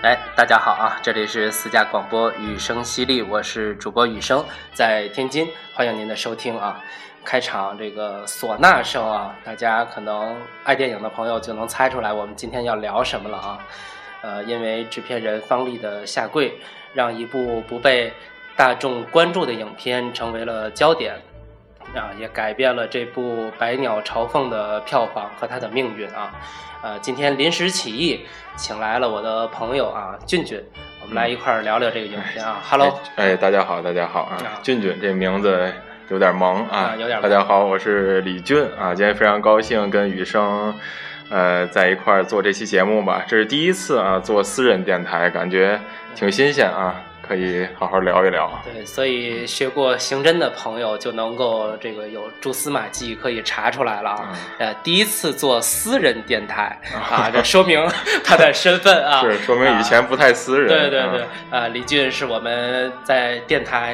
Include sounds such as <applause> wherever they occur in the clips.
哎，大家好啊！这里是私家广播雨声犀利，我是主播雨声，在天津，欢迎您的收听啊！开场这个唢呐声啊，大家可能爱电影的朋友就能猜出来，我们今天要聊什么了啊？呃，因为制片人方励的下跪，让一部不被大众关注的影片成为了焦点。啊，也改变了这部《百鸟朝凤》的票房和它的命运啊！呃，今天临时起意，请来了我的朋友啊，俊俊，我们来一块儿聊聊这个影片啊。Hello，哎，大家好，大家好啊！俊俊这名字有点萌啊，有点。大家好，我是李俊啊，今天非常高兴跟雨生，呃，在一块儿做这期节目吧，这是第一次啊，做私人电台，感觉挺新鲜啊。可以好好聊一聊。对，所以学过刑侦的朋友就能够这个有蛛丝马迹可以查出来了啊。呃，第一次做私人电台 <laughs> 啊，这说明他的身份啊。<laughs> 是，说明以前不太私人。对对对，啊，李俊是我们在电台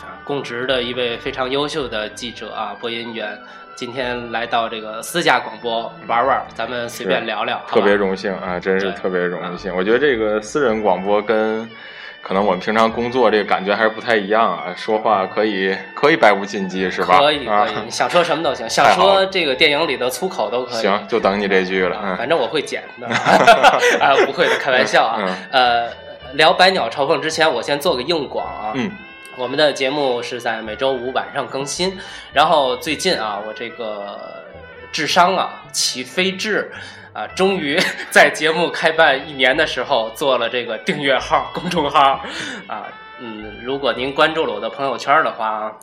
啊供职的一位非常优秀的记者啊，播音员。今天来到这个私家广播玩玩，咱们随便聊聊。特别荣幸啊，真是特别荣幸。我觉得这个私人广播跟。可能我们平常工作这个感觉还是不太一样啊，说话可以可以百无禁忌是吧？可以可以，想说什么都行，<laughs> 想说这个电影里的粗口都可以。行，就等你这句了。反正我会剪的，啊，<laughs> 不会的，开玩笑啊。呃，聊《百鸟朝凤》之前，我先做个硬广啊。嗯。我们的节目是在每周五晚上更新，然后最近啊，我这个智商啊起飞至。啊，终于 <laughs> 在节目开办一年的时候做了这个订阅号、公众号，啊，嗯，如果您关注了我的朋友圈的话，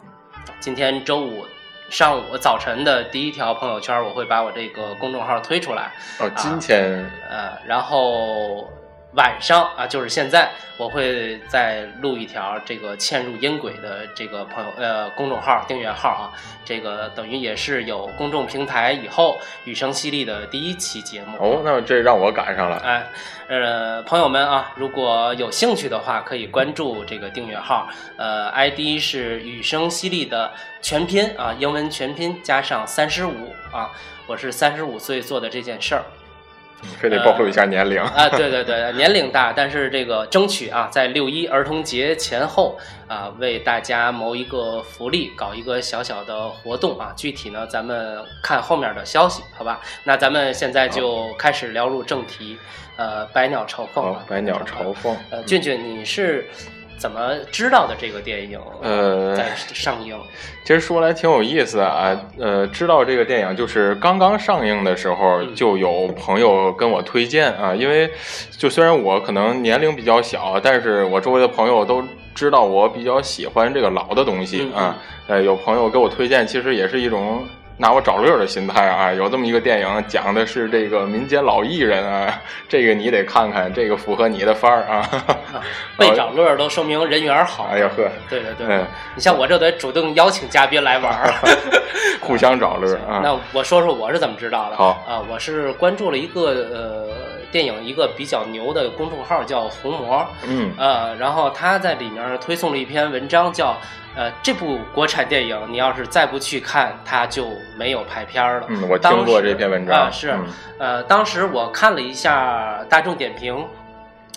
今天周五上午早晨的第一条朋友圈，我会把我这个公众号推出来。哦，今天，呃，然后。晚上啊，就是现在，我会再录一条这个嵌入音轨的这个朋友呃公众号订阅号啊，这个等于也是有公众平台以后雨声犀利的第一期节目哦，那这让我赶上了哎，呃，朋友们啊，如果有兴趣的话，可以关注这个订阅号，呃，ID 是雨声犀利的全拼啊，英文全拼加上三十五啊，我是三十五岁做的这件事儿。非得暴露一下年龄啊！对对对，年龄大，但是这个争取啊，在六一儿童节前后啊，为大家谋一个福利，搞一个小小的活动啊。具体呢，咱们看后面的消息，好吧？那咱们现在就开始聊入正题。呃，百鸟朝凤啊，百鸟朝凤。呃，俊俊，你是？怎么知道的这个电影？呃，在上映。其实说来挺有意思啊。呃，知道这个电影就是刚刚上映的时候，就有朋友跟我推荐啊。因为就虽然我可能年龄比较小，但是我周围的朋友都知道我比较喜欢这个老的东西啊。呃，有朋友给我推荐，其实也是一种。拿我找乐的心态啊，有这么一个电影，讲的是这个民间老艺人啊，这个你得看看，这个符合你的范儿啊。被找 <laughs> 乐都说明人缘好。哎呀呵，对对对，你像我这得主动邀请嘉宾来玩儿，<laughs> 互相找乐啊。<laughs> 那我说说我是怎么知道的。好啊，我是关注了一个呃电影一个比较牛的公众号叫红魔，嗯呃，然后他在里面推送了一篇文章叫。呃，这部国产电影，你要是再不去看，它就没有排片了。嗯，我听过这篇文章啊，是，呃，当时我看了一下大众点评，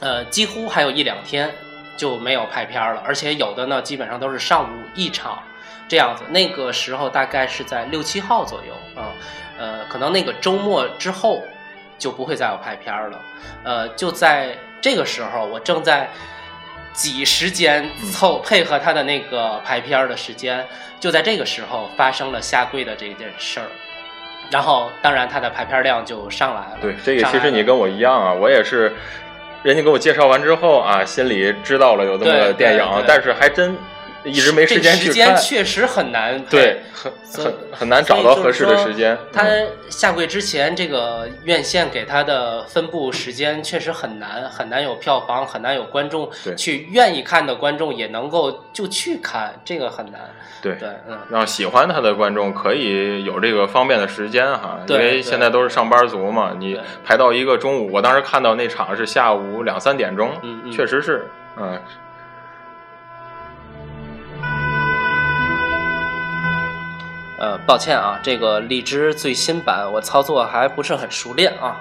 呃，几乎还有一两天就没有拍片了，而且有的呢，基本上都是上午一场这样子。那个时候大概是在六七号左右啊，呃，可能那个周末之后就不会再有拍片了。呃，就在这个时候，我正在。挤时间凑配合他的那个排片的时间，就在这个时候发生了下跪的这件事儿，然后当然他的排片量就上来了。对，这个其实你跟我一样啊，我也是，人家给我介绍完之后啊，心里知道了有这么个电影，但是还真。一直没时间去看，确实很难，对，很很很难找到合适的时间。他下跪之前，这个院线给他的分布时间确实很难，很难有票房，很难有观众去愿意看的观众也能够就去看，这个很难。对对，嗯，让喜欢他的观众可以有这个方便的时间哈，因为现在都是上班族嘛，你排到一个中午，我当时看到那场是下午两三点钟，确实是，嗯。呃，抱歉啊，这个荔枝最新版我操作还不是很熟练啊。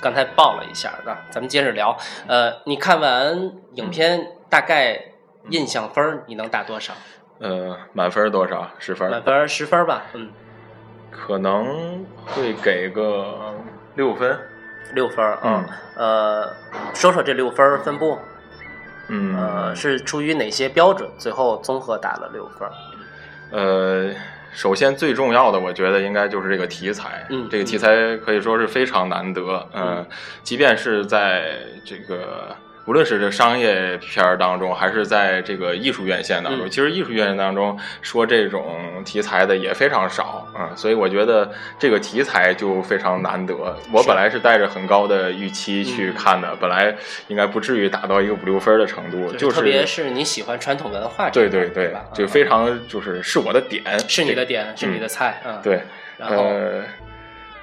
刚才报了一下，那咱们接着聊。呃，你看完影片大概印象分你能打多少？呃，满分多少？十分？满分十分吧。嗯，可能会给个六分。六分儿啊。呃，说说这六分分布。嗯。呃，是出于哪些标准？最后综合打了六分。呃。首先，最重要的，我觉得应该就是这个题材。嗯，这个题材可以说是非常难得。嗯，即便是在这个。无论是这商业片儿当中，还是在这个艺术院线当中，其实艺术院线当中说这种题材的也非常少啊，所以我觉得这个题材就非常难得。我本来是带着很高的预期去看的，本来应该不至于达到一个五六分的程度，就是特别是你喜欢传统文化，对对对，就非常就是是我的点，是你的点，是你的菜，嗯，对，然后。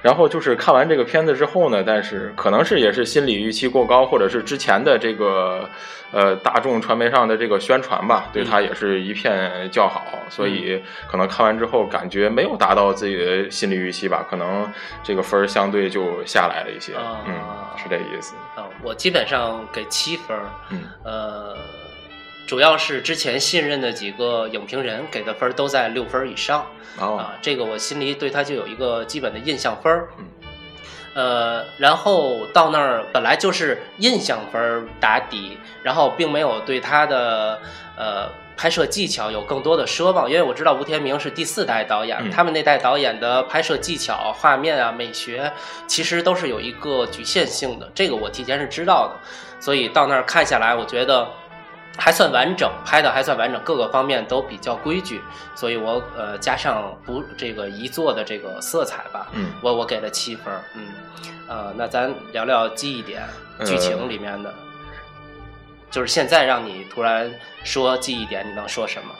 然后就是看完这个片子之后呢，但是可能是也是心理预期过高，或者是之前的这个呃大众传媒上的这个宣传吧，对他也是一片叫好，所以可能看完之后感觉没有达到自己的心理预期吧，可能这个分儿相对就下来了一些，嗯，是这意思。啊，我基本上给七分，嗯，呃。主要是之前信任的几个影评人给的分都在六分以上啊，这个我心里对他就有一个基本的印象分嗯，呃，然后到那儿本来就是印象分打底，然后并没有对他的呃拍摄技巧有更多的奢望，因为我知道吴天明是第四代导演，他们那代导演的拍摄技巧、画面啊、美学其实都是有一个局限性的，这个我提前是知道的，所以到那儿看下来，我觉得。还算完整，拍的还算完整，各个方面都比较规矩，所以我呃加上不这个遗作的这个色彩吧，嗯，我我给了七分，嗯，呃，那咱聊聊记忆点，剧情里面的，就是现在让你突然说记忆点，你能说什么？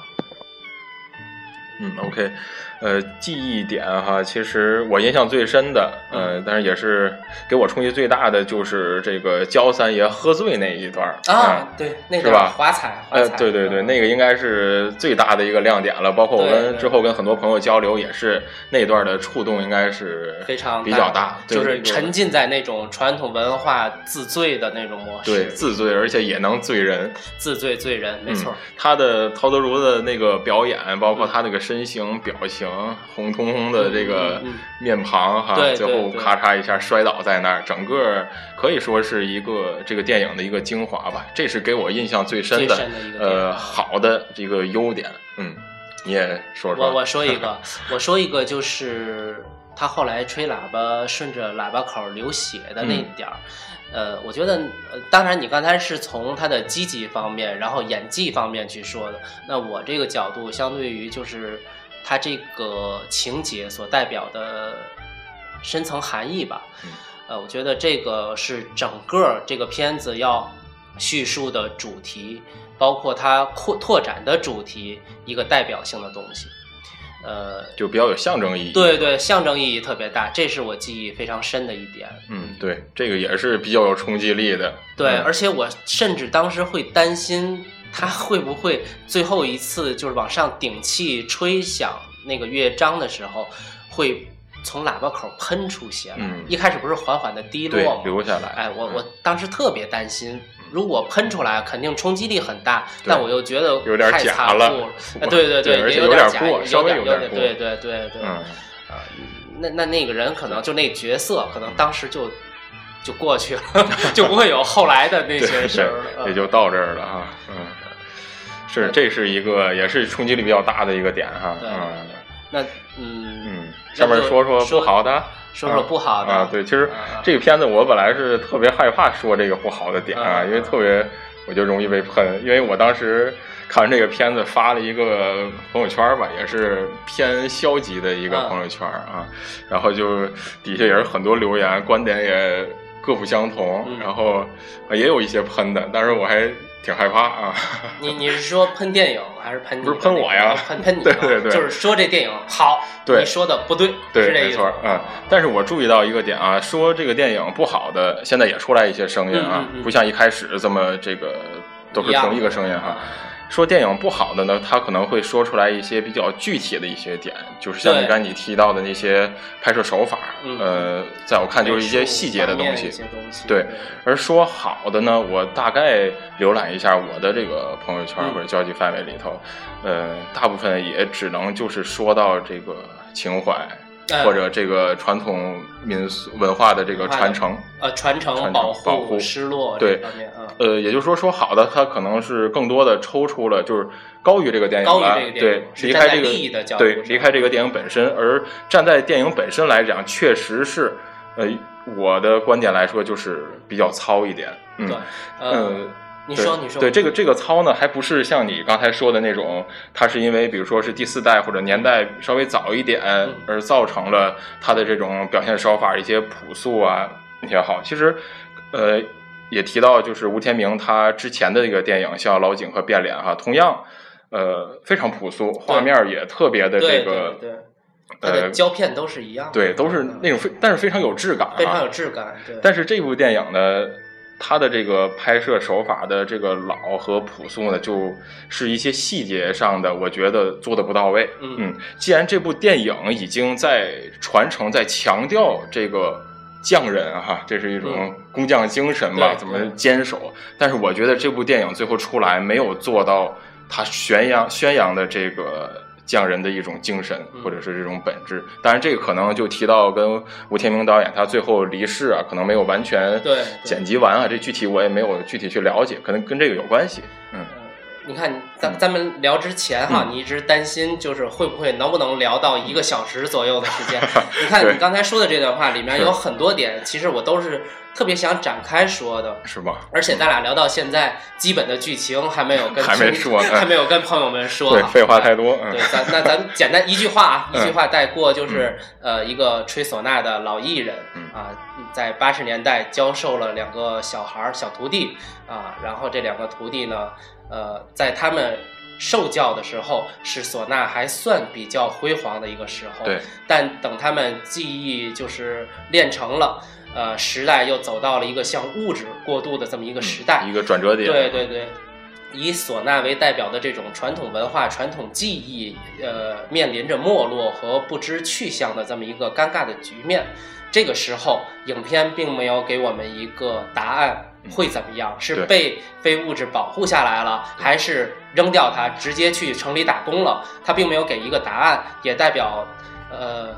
嗯，OK。呃，记忆点哈，其实我印象最深的，呃，但是也是给我冲击最大的，就是这个焦三爷喝醉那一段啊，对，那是吧？华彩，呃，对对对，那个应该是最大的一个亮点了。包括我们之后跟很多朋友交流，也是那段的触动应该是非常比较大，就是沉浸在那种传统文化自醉的那种模式，对，自醉，而且也能醉人，自醉醉人，没错。他的陶德如的那个表演，包括他那个身形表情。红彤彤的这个面庞哈，最后咔嚓一下摔倒在那儿，整个可以说是一个这个电影的一个精华吧。这是给我印象最深的呃好的这个优点。嗯，你也说说。我我说一个，我说一个，<laughs> 就是他后来吹喇叭顺着喇叭口流血的那点儿。呃，我觉得，当然你刚才是从他的积极方面，然后演技方面去说的。那我这个角度，相对于就是。他这个情节所代表的深层含义吧，呃，我觉得这个是整个这个片子要叙述的主题，包括它扩拓展的主题一个代表性的东西，呃，就比较有象征意义。对对，象征意义特别大，这是我记忆非常深的一点。嗯，对，这个也是比较有冲击力的。对，而且我甚至当时会担心。他会不会最后一次就是往上顶气吹响那个乐章的时候，会从喇叭口喷出血来？一开始不是缓缓的滴落吗？流下来。哎，我我当时特别担心，如果喷出来，肯定冲击力很大，但我又觉得有点假了。对对对，有点过，稍微有点过。对对对对。嗯。那那那个人可能就那角色，可能当时就就过去了，<laughs> 就不会有后来的那些事儿了。也就到这儿了哈。嗯。是，这是一个也是冲击力比较大的一个点哈。嗯，那嗯嗯，下面说说不好的，说说不好的啊。对，其实这个片子我本来是特别害怕说这个不好的点啊，因为特别我就容易被喷，因为我当时看完这个片子发了一个朋友圈吧，也是偏消极的一个朋友圈啊，然后就底下也是很多留言，观点也各不相同，然后也有一些喷的，但是我还。挺害怕啊！<laughs> 你你是说喷电影还是喷？不是喷我呀，喷喷你。<laughs> 对对对，就是说这电影好。对，你说的不对，对，没错。嗯，但是我注意到一个点啊，说这个电影不好的，现在也出来一些声音啊，不像一开始这么这个都是同一个声音哈。说电影不好的呢，他可能会说出来一些比较具体的一些点，就是像你刚才你提到的那些拍摄手法，呃，在我看就是一些细节的东西。对，而说好的呢，我大概浏览一下我的这个朋友圈或者交际范围里头，呃，大部分也只能就是说到这个情怀。或者这个传统民俗文化的这个传承，呃，传承、保护、失落对，呃，也就是说，说好的，它可能是更多的抽出了，就是高于这个电影了，对，离开这个对，离开这个电影本身，而站在电影本身来讲，确实是，呃，我的观点来说，就是比较糙一点，嗯，呃。你说，你说，对这个这个操呢，还不是像你刚才说的那种，它是因为比如说是第四代或者年代稍微早一点，而造成了它的这种表现手法一些朴素啊也好。其实，呃，也提到就是吴天明他之前的这个电影，像《老井》和《变脸》哈，同样，呃，非常朴素，画面也特别的这个，对，呃，胶片都是一样，对，都是那种非，但是非常有质感，非常有质感。对，但是这部电影呢。他的这个拍摄手法的这个老和朴素呢，就是一些细节上的，我觉得做的不到位。嗯，既然这部电影已经在传承、在强调这个匠人哈，这是一种工匠精神吧，怎么坚守？但是我觉得这部电影最后出来没有做到他宣扬宣扬的这个。匠人的一种精神，或者是这种本质。当然，这个可能就提到跟吴天明导演他最后离世啊，可能没有完全剪辑完啊。这具体我也没有具体去了解，可能跟这个有关系。嗯。你看，咱咱们聊之前哈，你一直担心就是会不会能不能聊到一个小时左右的时间？<laughs> 你看你刚才说的这段话里面有很多点，其实我都是特别想展开说的，是吧？而且咱俩聊到现在，基本的剧情还没有跟还没说，还没有跟朋友们说，对，废话太多。对，咱那咱简单一句话啊，一句话带过，就是呃，一个吹唢呐的老艺人啊，在八十年代教授了两个小孩儿小徒弟啊，然后这两个徒弟呢。呃，在他们受教的时候，是唢呐还算比较辉煌的一个时候。对。但等他们技艺就是练成了，呃，时代又走到了一个向物质过渡的这么一个时代，一个转折点。对对对，以唢呐为代表的这种传统文化、传统技艺，呃，面临着没落和不知去向的这么一个尴尬的局面。这个时候，影片并没有给我们一个答案。会怎么样？是被非物质保护下来了，还是扔掉它，直接去城里打工了？他并没有给一个答案，也代表，呃，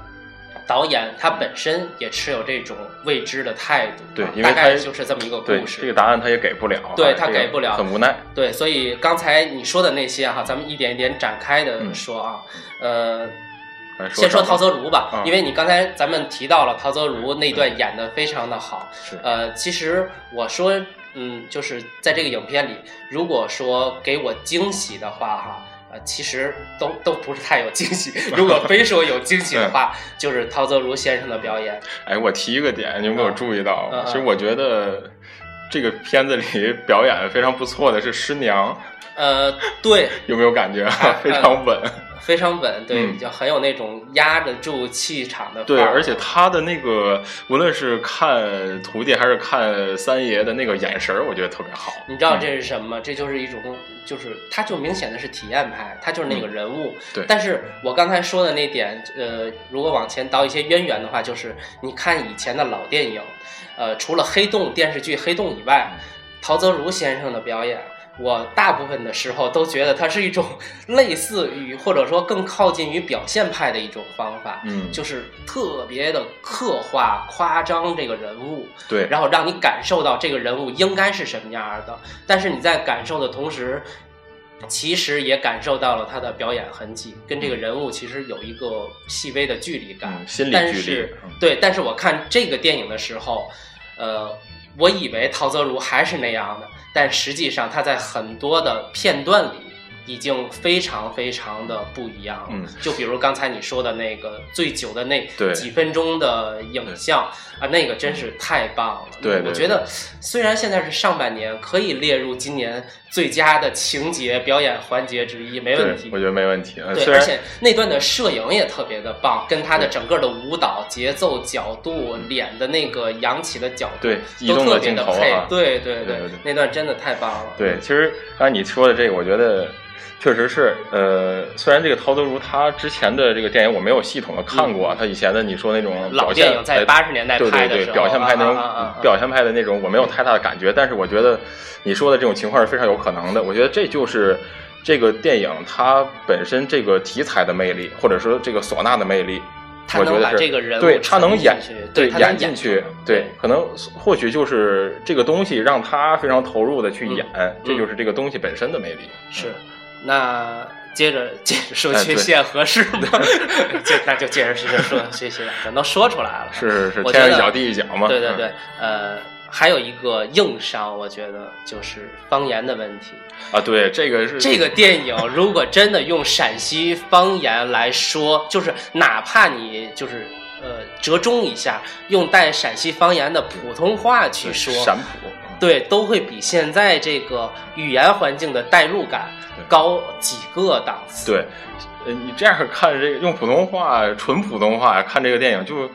导演他本身也持有这种未知的态度。对，大概就是这么一个故事。这个答案他也给不了。对他给不了，很无奈。对，所以刚才你说的那些哈，咱们一点一点展开的说啊，呃。先说陶泽如吧，因为你刚才咱们提到了陶泽如那段演的非常的好。呃，其实我说，嗯，就是在这个影片里，如果说给我惊喜的话，哈，呃，其实都都不是太有惊喜。<laughs> 如果非说有惊喜的话，就是陶泽如先生的表演。哎，我提一个点，你有没有注意到？其实我觉得这个片子里表演非常不错的是师娘。呃，对，有没有感觉 <laughs> 非常稳？非常稳，对，就很有那种压得住气场的。对，而且他的那个，无论是看徒弟还是看三爷的那个眼神我觉得特别好。你知道这是什么？这就是一种，就是他就明显的是体验派，他就是那个人物。对。但是我刚才说的那点，呃，如果往前倒一些渊源的话，就是你看以前的老电影，呃，除了黑洞电视剧《黑洞》以外，陶泽如先生的表演。我大部分的时候都觉得它是一种类似于或者说更靠近于表现派的一种方法，嗯，就是特别的刻画夸张这个人物，对，然后让你感受到这个人物应该是什么样的。但是你在感受的同时，其实也感受到了他的表演痕迹，跟这个人物其实有一个细微的距离感，心理距离。对，但是我看这个电影的时候，呃，我以为陶泽如还是那样的。但实际上，它在很多的片段里已经非常非常的不一样了。嗯就比如刚才你说的那个最久的那几分钟的影像啊，那个真是太棒了。对对我觉得虽然现在是上半年，可以列入今年最佳的情节表演环节之一，没问题，。我觉得没问题。呃对，而且那段的摄影也特别的棒，跟他的整个的舞蹈节奏、角度、脸的那个扬起的角度，对移都特别的配对对对那段真的太棒了。对，其实刚才你说的这个，我觉得确实是，呃，虽然这个陶德如他之前的这个电影我没有系统的看过，他以前的你说那种嗯老电影在哎八十年代对对对，表现派那种、表现派的那种，我没有太大的感觉，但是我觉得你说的这种情况是非常有可能的。我觉得这就是这个电影它本身这个题材的魅力，或者说这个唢呐的魅力。他能把我觉得是这个人对他能演对演进去对，可能或许就是这个东西让他非常投入的去嗯演，这就是这个东西本身的魅力。是，那接着 <laughs> 接着说缺陷合适吗？<laughs> 就那就接着接着说缺陷，咱都说出来了。是是是，天一脚地一脚嘛。嗯对对对，呃，还有一个硬伤，我觉得就是方言的问题。啊，对，这个是这个电影如果真的用陕西方言来说，就是哪怕你就是呃折中一下，用带陕西方言的普通话去说，陕普，对，都会比现在这个语言环境的代入感对高几个档次。对，呃，你这样看这个用普通话纯普通话看这个电影，就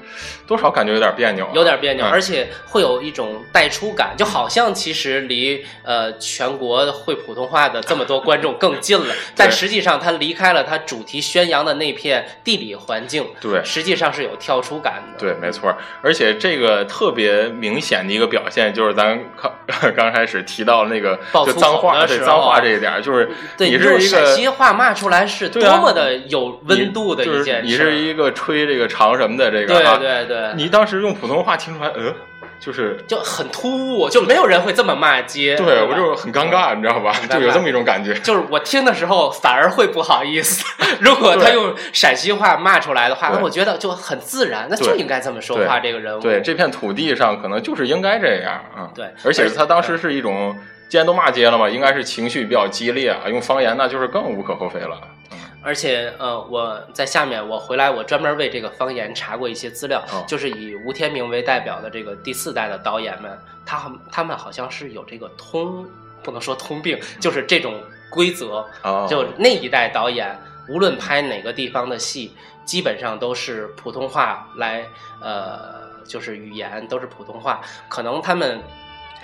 多少感觉有点别扭啊，有点别扭，嗯。而且会有一种带出感，就好像其实离呃全国会普通话的这么多观众更近了，<laughs> 但实际上他离开了他主题宣扬的那片地理环境，对。实际上是有跳出感的。对，没错，而且这个特别明显的一个表现，就是咱刚 <laughs> 刚开始提到那个脏话，对脏话这一点，就是对，你用是一个陕西话骂出来是多么的有温度的一件事。你是一个吹这个长什么的这个对哈，对对，你当时用普通话听出来，呃，就是就很突兀，就没有人会这么骂街。对吧我就很尴尬，你知道吧？就有这么一种感觉。就是我听的时候反而会不好意思，<laughs> <laughs> 如果他用陕西话骂出来的话，那我觉得就很自然，那就应该这么说话。这个人物，对，这片土地上可能就是应该这样啊。嗯对而且他当时是一种，既然都骂街了嘛，应该是情绪比较激烈啊，用方言那就是更无可厚非了。嗯而且呃，我在下面我回来，我专门为这个方言查过一些资料，哦就是以吴天明为代表的这个第四代的导演们，他他们好像是有这个通，不能说通病，就是这种规则，哦，就那一代导演，无论拍哪个地方的戏，基本上都是普通话来，呃，就是语言都是普通话。可能他们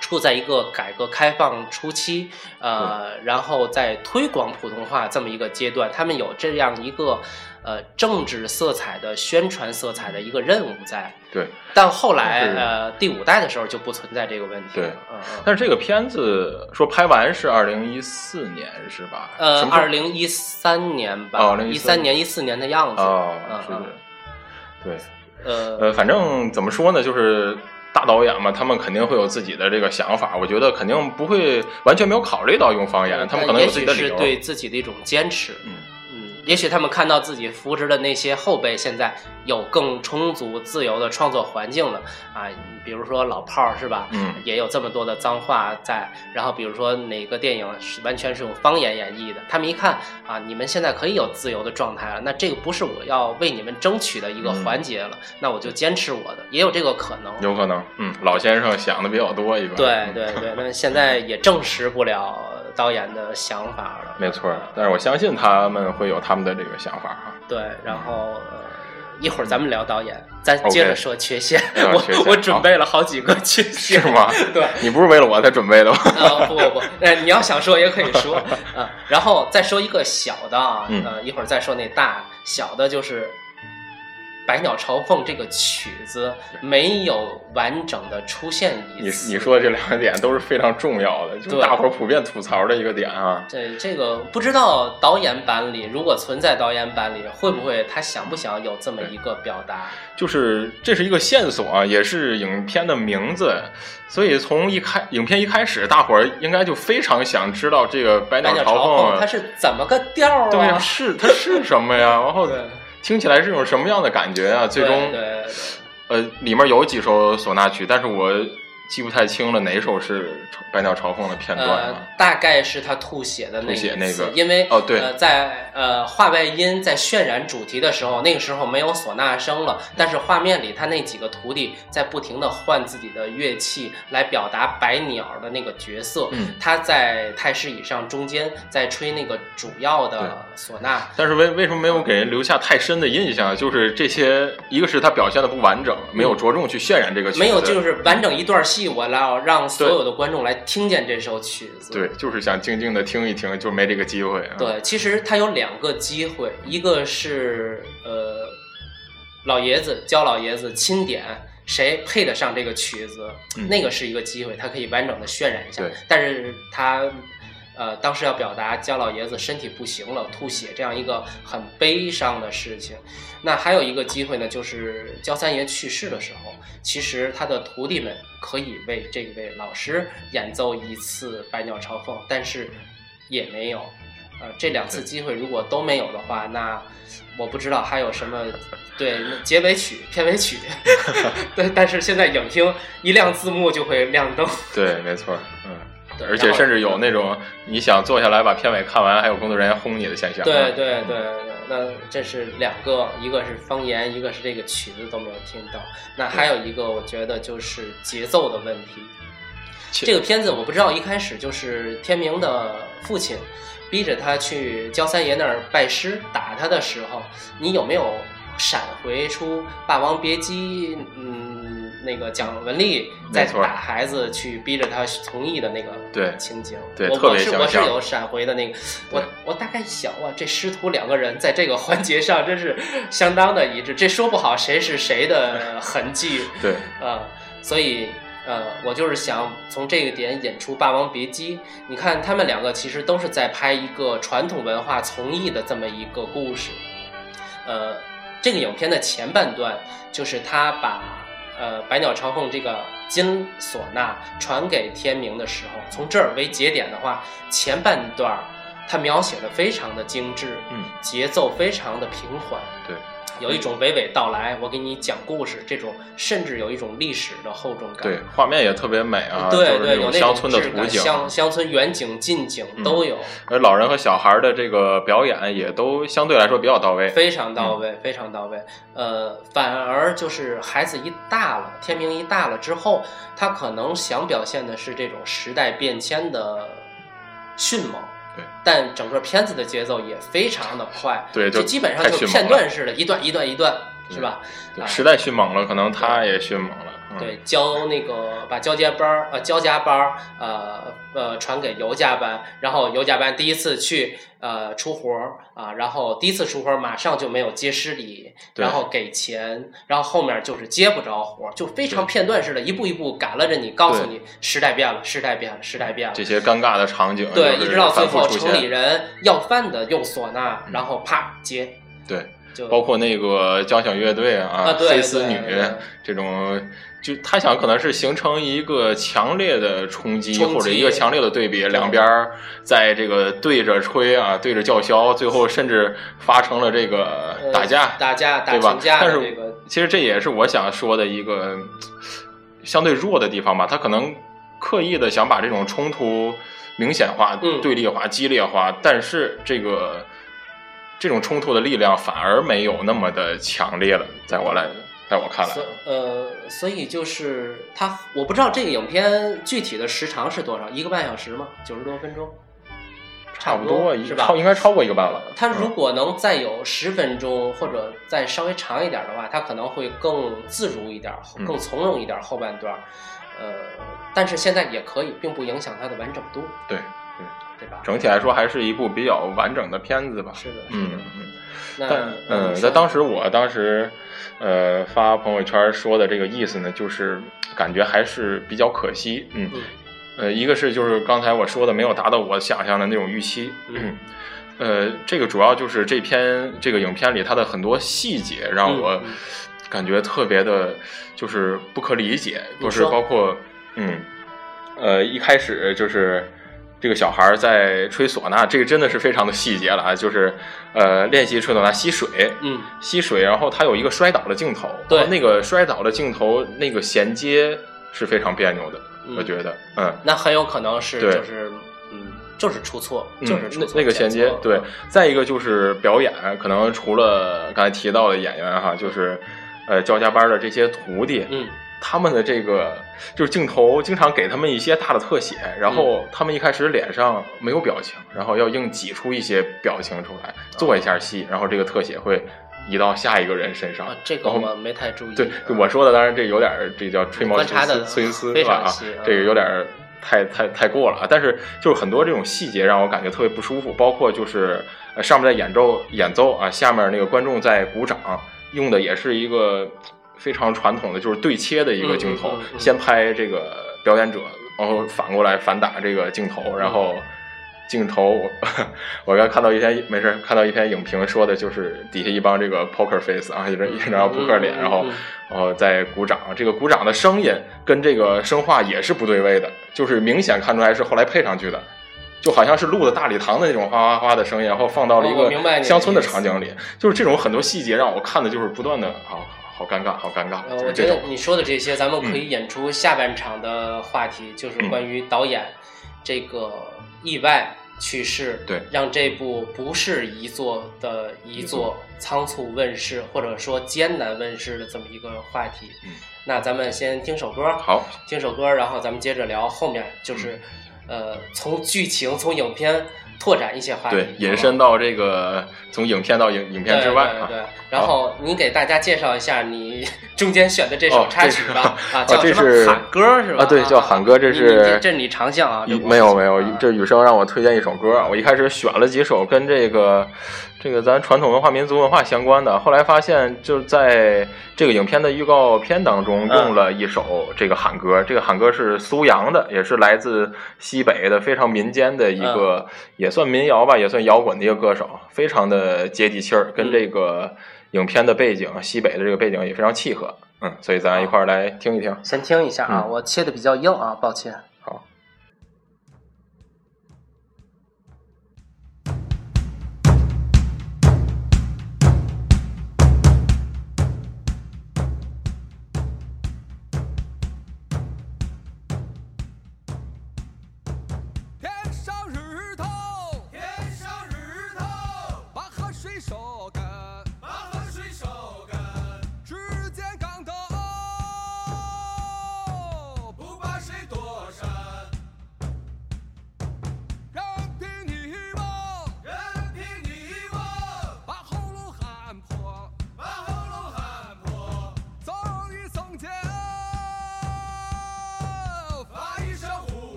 处在一个改革开放初期，呃，然后在推广普通话这么一个阶段，他们有这样一个呃政治色彩的宣传色彩的一个任务在。对。但后来呃第五代的时候就不存在这个问题了。对嗯嗯。但是这个片子说拍完是二零一四年是吧？呃二零一三年吧，哦一2013三年、一四年的样子。哦嗯，是的嗯，对。呃，呃，反正怎么说呢，就是大导演嘛，他们肯定会有自己的这个想法。我觉得肯定不会完全没有考虑到用方言，他们可能有自己的理由。对自己的一种坚持。嗯嗯，也许他们看到自己扶植的那些后辈现在有更充足、自由的创作环境了啊，比如说老炮儿是吧？嗯也有这么多的脏话在。然后比如说哪个电影是完全是用方言演绎的，他们一看啊，你们现在可以有自由的状态了，那这个不是我要为你们争取的一个嗯环节了，那我就坚持我的，也有这个可能。有可能，嗯，老先生想的比较多，一个。对嗯对对，<laughs> 那现在也证实不了导演的想法了。没错。但是我相信他们会有他们的这个想法啊。对，然后呃，一会儿咱们聊导演，咱接着说缺陷。我我准备了好几个缺陷。是吗？对，你不是为了我才准备的吗？呃，不不不，呃，你要想说也可以说 <laughs> 啊、然后再说一个小的啊，嗯呃，一会儿再说那大小的，就是《百鸟朝凤》这个曲子没有完整的出现一你次。你说的这两个点都是非常重要的，就是大伙儿普遍吐槽的一个点啊。对这个不知道导演版里，如果存在导演版里，会不会他想不想有这么一个表达？就是这是一个线索啊，也是影片的名字，所以从一开影片一开始，大伙儿应该就非常想知道这个百百鸟鸟朝朝凤它是怎么个调儿啊？对呀，是它是什么呀？<laughs> 然后对听起来是一种什么样的感觉啊？最终呃，里面有几首唢呐曲，但是我记不太清了，哪首是《百鸟朝凤》的片段大概是他吐血的那吐血那个因为哦对呃，在呃画外音在渲染主题的时候，那个时候没有唢呐声了，但是画面里他那几个徒弟在不停的换自己的乐器来表达百鸟的那个角色。嗯他在太师椅上中间在吹那个主要的唢呐，但是为为什么没有给人留下太深的印象？就是这些，一个是他表现的不完整，没有着重去渲染这个没有就是完整一段戏，我要让所有的观众来听见这首曲子。对，就是想静静的听一听，就没这个机会啊。对，其实他有两个机会，一个是呃，老爷子教老爷子钦点谁配得上这个曲子，嗯那个是一个机会，他可以完整的渲染一下对。但是他呃当时要表达焦老爷子身体不行了，吐血这样一个很悲伤的事情。那还有一个机会呢，就是焦三爷去世的时候，其实他的徒弟们可以为这位老师演奏一次《百鸟朝凤》，但是也没有。呃，这两次机会如果都没有的话，那我不知道还有什么对那结尾曲、片尾曲。<laughs> 对，但是现在影厅一亮字幕就会亮灯，对，没错，嗯。对而且甚至有那种你想坐下来把片尾看完，还有工作人员轰你的现象。对对对，那这是两个，一个是方言，一个是这个曲子都没有听到。那还有一个，我觉得就是节奏的问题。这个片子我不知道，一开始就是天明的父亲逼着他去焦三爷那儿拜师打他的时候，你有没有闪回出《霸王别姬》？嗯，那个蒋雯丽在打孩子去逼着他同意的那个对。情景，对特我我是别我是有闪回的那个，我我大概想哇，这师徒两个人在这个环节上真是相当的一致，这说不好谁是谁的 <laughs> 痕迹，对。呃，所以呃，我就是想从这个点引出《霸王别姬》。你看，他们两个其实都是在拍一个传统文化从艺的这么一个故事。呃，这个影片的前半段就是他把呃《百鸟朝凤》这个金唢呐传给天明的时候，从这儿为节点的话，前半段儿他描写的非常的精致，嗯，节奏非常的平缓，对，有一种娓娓道来，我给你讲故事，这种甚至有一种历史的厚重感。对，画面也特别美啊，对就是对，有那种乡村的图景，乡乡村远景、近景嗯都有，而老人和小孩的这个表演也都相对来说比较到位。非常到位，非常到位。呃，反而就是孩子一大了，天明一大了之后，他可能想表现的是这种时代变迁的迅猛。对，但整个片子的节奏也非常的快，对就就基本上就片段式的，一段一段一段，是吧？啊对时代迅猛了，可能他也迅猛了。嗯、对，交那个把交接班儿呃交加班儿呃呃传给尤家班，然后尤家班第一次去呃出活儿啊，然后第一次出活儿马上就没有接师礼，然后给钱，然后后面就是接不着活儿，就非常片段式的，一步一步赶了着你，告诉你时代变了，时代变了，时代变了。这些尴尬的场景，对，一直到最后城里。人要饭的用唢呐，然后啪接，对，就包括那个交响乐队啊，黑丝女这种，就他想可能是形成一个强烈的冲击，冲击或者一个强烈的对比，两边在这个对着吹啊，对着叫嚣，最后甚至发成了这个呃打架，打架打对吧但是其实这也是我想说的一个相对弱的地方吧，他可能刻意的想把这种冲突明显化、嗯。对立化、激烈化，但是这个这种冲突的力量反而没有那么的强烈了，在我来，在我看来所，呃，所以就是他，我不知道这个影片具体的时长是多少，一个半小时吗？九十多分钟，差不多多是吧超？应该超过一个半了。他如嗯果能再有十分钟或者再稍微长一点的话，他可能会更自如一点，嗯更从容一点后半段。呃，但是现在也可以，并不影响它的完整度，对，对吧？整体来说还是一部比较完整的片子吧。是的，嗯的。嗯。那但嗯，说在当时我当时，呃，发朋友圈说的这个意思呢，就是感觉还是比较可惜，嗯，嗯呃，一个是就是刚才我说的没有达到我想象的那种预期，嗯 <clears throat> 呃，这个主要就是这篇这个影片里它的很多细节让我感觉特别的，就是不可理解，就是包括嗯，呃，一开始就是。这个小孩儿在吹唢呐，这个真的是非常的细节了啊！就是，呃，练习吹唢呐吸水，嗯吸水，然后他有一个摔倒的镜头，对那个摔倒的镜头那个衔接是非常别扭的，我觉得，嗯，那很有可能是就是嗯就是出错，就是出错嗯那那个衔接对。再一个就是表演，可能除了刚才提到的演员哈，就是呃交加班的这些徒弟，嗯他们的这个就是镜头经常给他们一些大的特写，然嗯后他们一开始脸上没有表情，然后要硬挤出一些表情出来，做一下戏，然后这个特写会移到下一个人身上啊，。这个我没太注意。对嗯我说的，当然这有点儿这叫吹毛求观察的疵，崔斯非是吧？啊嗯，这个有点儿太太太过了啊。但是就是很多这种细节让我感觉特别不舒服，包括就是呃上面在演奏演奏啊，下面那个观众在鼓掌，用的也是一个非常传统的，就是对切的一个镜头，先拍这个表演者，然后反过来反打这个镜头，然后。镜头，我 <laughs> 我刚看到一篇没事看到一篇影评说的就是底下一帮这个 poker face 啊，一张一张扑克脸，然后嗯然后在鼓掌，这个鼓掌的声音跟这个声画也是不对位的，就是明显看出来是后来配上去的，就好像是录的大礼堂的那种哗哗哗的声音，然后放到了一个乡村的场景里，就是这种很多细节让我看的就是不断的好好尴尬，好尴尬，呃。我觉得你说的这些，咱们可以演出下半场的话题，就是关于导演这个意外去世，对让这部不是遗作的一作仓促问世，或者说艰难问世的这么一个话题。嗯那咱们先听首歌，好，听首歌，然后咱们接着聊后面，就是、呃，从剧情、从影片拓展一些话题，对，引申到这个从影片到影影片之外啊。对对对，然后你给大家介绍一下你 <laughs> 中间选的这首哦插曲吧，<laughs> 啊，这叫什么喊歌是吧？啊对叫喊歌这是你这这是你长项啊？没有没有啊，这雨生让我推荐一首歌，我一开始选了几首跟这个这个咱传统文化、民族文化相关的，后来发现就在这个影片的预告片当中嗯。用了一首这个喊歌，这个喊歌是苏阳的，也是来自西北的非常民间的一个，嗯。也算民谣吧，也算摇滚的一个歌手，非常的接地气儿，跟这个影片的背景西北的这个背景也非常契合，嗯，所以咱一块儿来听一听。先听一下啊，嗯。我切的比较硬啊，抱歉。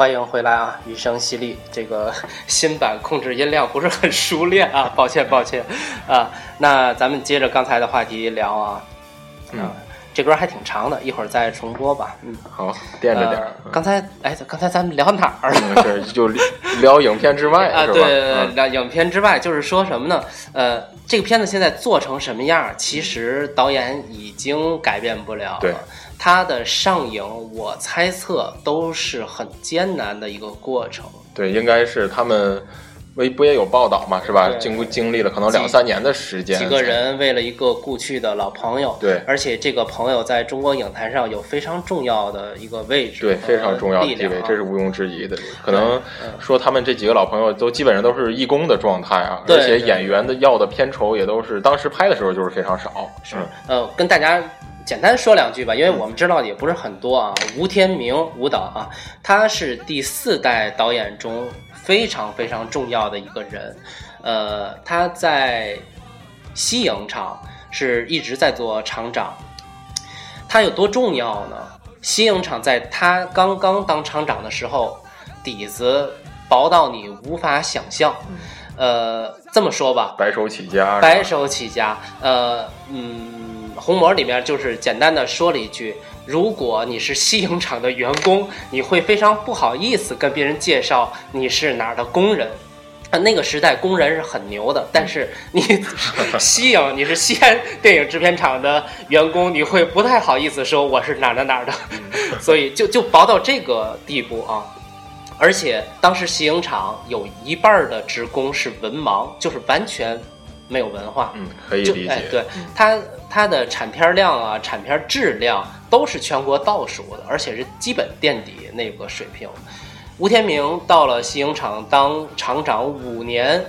欢迎回来啊！雨声淅沥，这个 <laughs> 新版控制音量不是很熟练啊，<laughs> 抱歉抱歉啊。那咱们接着刚才的话题聊啊，嗯啊。这歌还挺长的，一会儿再重播吧。嗯，好，垫着点儿呃。刚才哎，刚才咱们聊哪儿了？嗯是就聊影片之外 <laughs> 啊？对，嗯聊影片之外，就是说什么呢？呃，这个片子现在做成什么样儿，其实导演已经改变不了对了。它的上映，我猜测都是很艰难的一个过程。对，应该是他们微不也有报道嘛，是吧？经过经历了可能两三年的时间，几个人为了一个故去的老朋友，对而且这个朋友在中国影坛上有非常重要的一个位置，对非常重要的地位，这是毋庸置疑的。可能嗯说他们这几个老朋友都基本上都是义工的状态啊，而且演员的要的片酬也都是当时拍的时候就是非常少，是嗯呃，跟大家简单说两句吧，因为我们知道的也不是很多啊。吴天明舞蹈啊，他是第四代导演中非常非常重要的一个人，呃，他在西影厂是一直在做厂长，他有多重要呢？西影厂在他刚刚当厂长的时候，底子薄到你无法想象。呃，这么说吧，白手起家，白手起家，呃，嗯，红魔里面就是简单的说了一句：如果你是西影厂的员工，你会非常不好意思跟别人介绍你是哪儿的工人。啊，那个时代工人是很牛的，但是你西影你是西安电影制片厂的员工，你会不太好意思说我是哪儿的哪儿的，所以就就薄到这个地步啊。而且当时西影厂有一半儿的职工是文盲，就是完全没有文化。嗯，可以就理解，哎对它它的产片量啊、产片质量都是全国倒数的，而且是基本垫底那个水平。吴天明到了西影厂当厂长五年，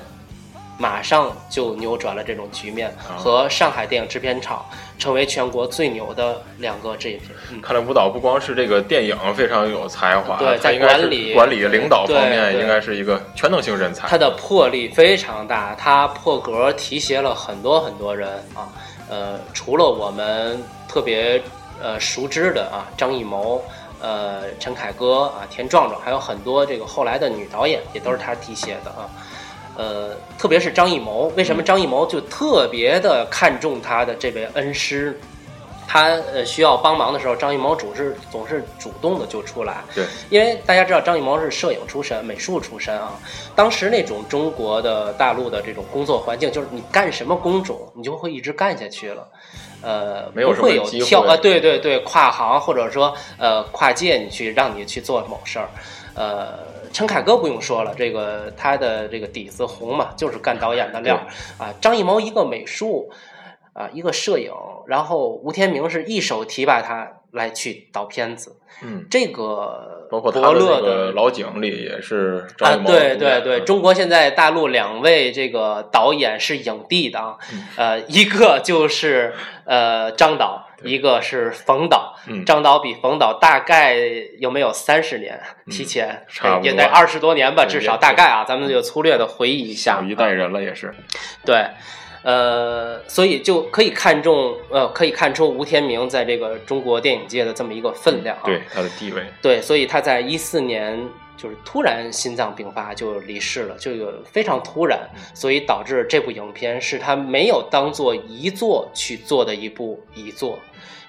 马上就扭转了这种局面，啊和上海电影制片厂成为全国最牛的两个制片。嗯，看来舞蹈不光是这个电影非常有才华，对在管理管理领导方面应该是一个全能型人才。他的魄力非常大，他破格提携了很多很多人啊。呃，除了我们特别呃熟知的啊张艺谋、呃陈凯歌啊田壮壮，还有很多这个后来的女导演也都是他提携的啊。呃，特别是张艺谋，为什么张艺谋就特别的看重他的这位恩师？他呃需要帮忙的时候，张艺谋总是总是主动的就出来。对，因为大家知道张艺谋是摄影出身、美术出身啊。当时那种中国的大陆的这种工作环境，就是你干什么工种，你就会一直干下去了。呃，没有不会有什么机会跳啊，对对对，跨行或者说呃跨界，你去让你去做某事儿。呃，陈凯歌不用说了，这个他的这个底子红嘛，就是干导演的料儿啊。张艺谋一个美术啊，一个摄影，然后吴天明是一手提拔他来去导片子，嗯，这个包括他伯乐的那个老井里也是张啊艺，谋对对对，嗯。中国现在大陆两位这个导演是影帝的啊，嗯。呃，一个就是呃张导，一个是冯导。嗯张导比冯导大概有没有三十年提前？也得二十多年吧，至少大概啊，咱们就粗略的回忆一下小。一代人了也是。对，呃，所以就可以看中，呃，可以看出吴天明在这个中国电影界的这么一个分量啊。对他的地位，对，所以他在一四年就是突然心脏病发就离世了，就有非常突然，所以导致这部影片是他没有当做遗作去做的一部遗作。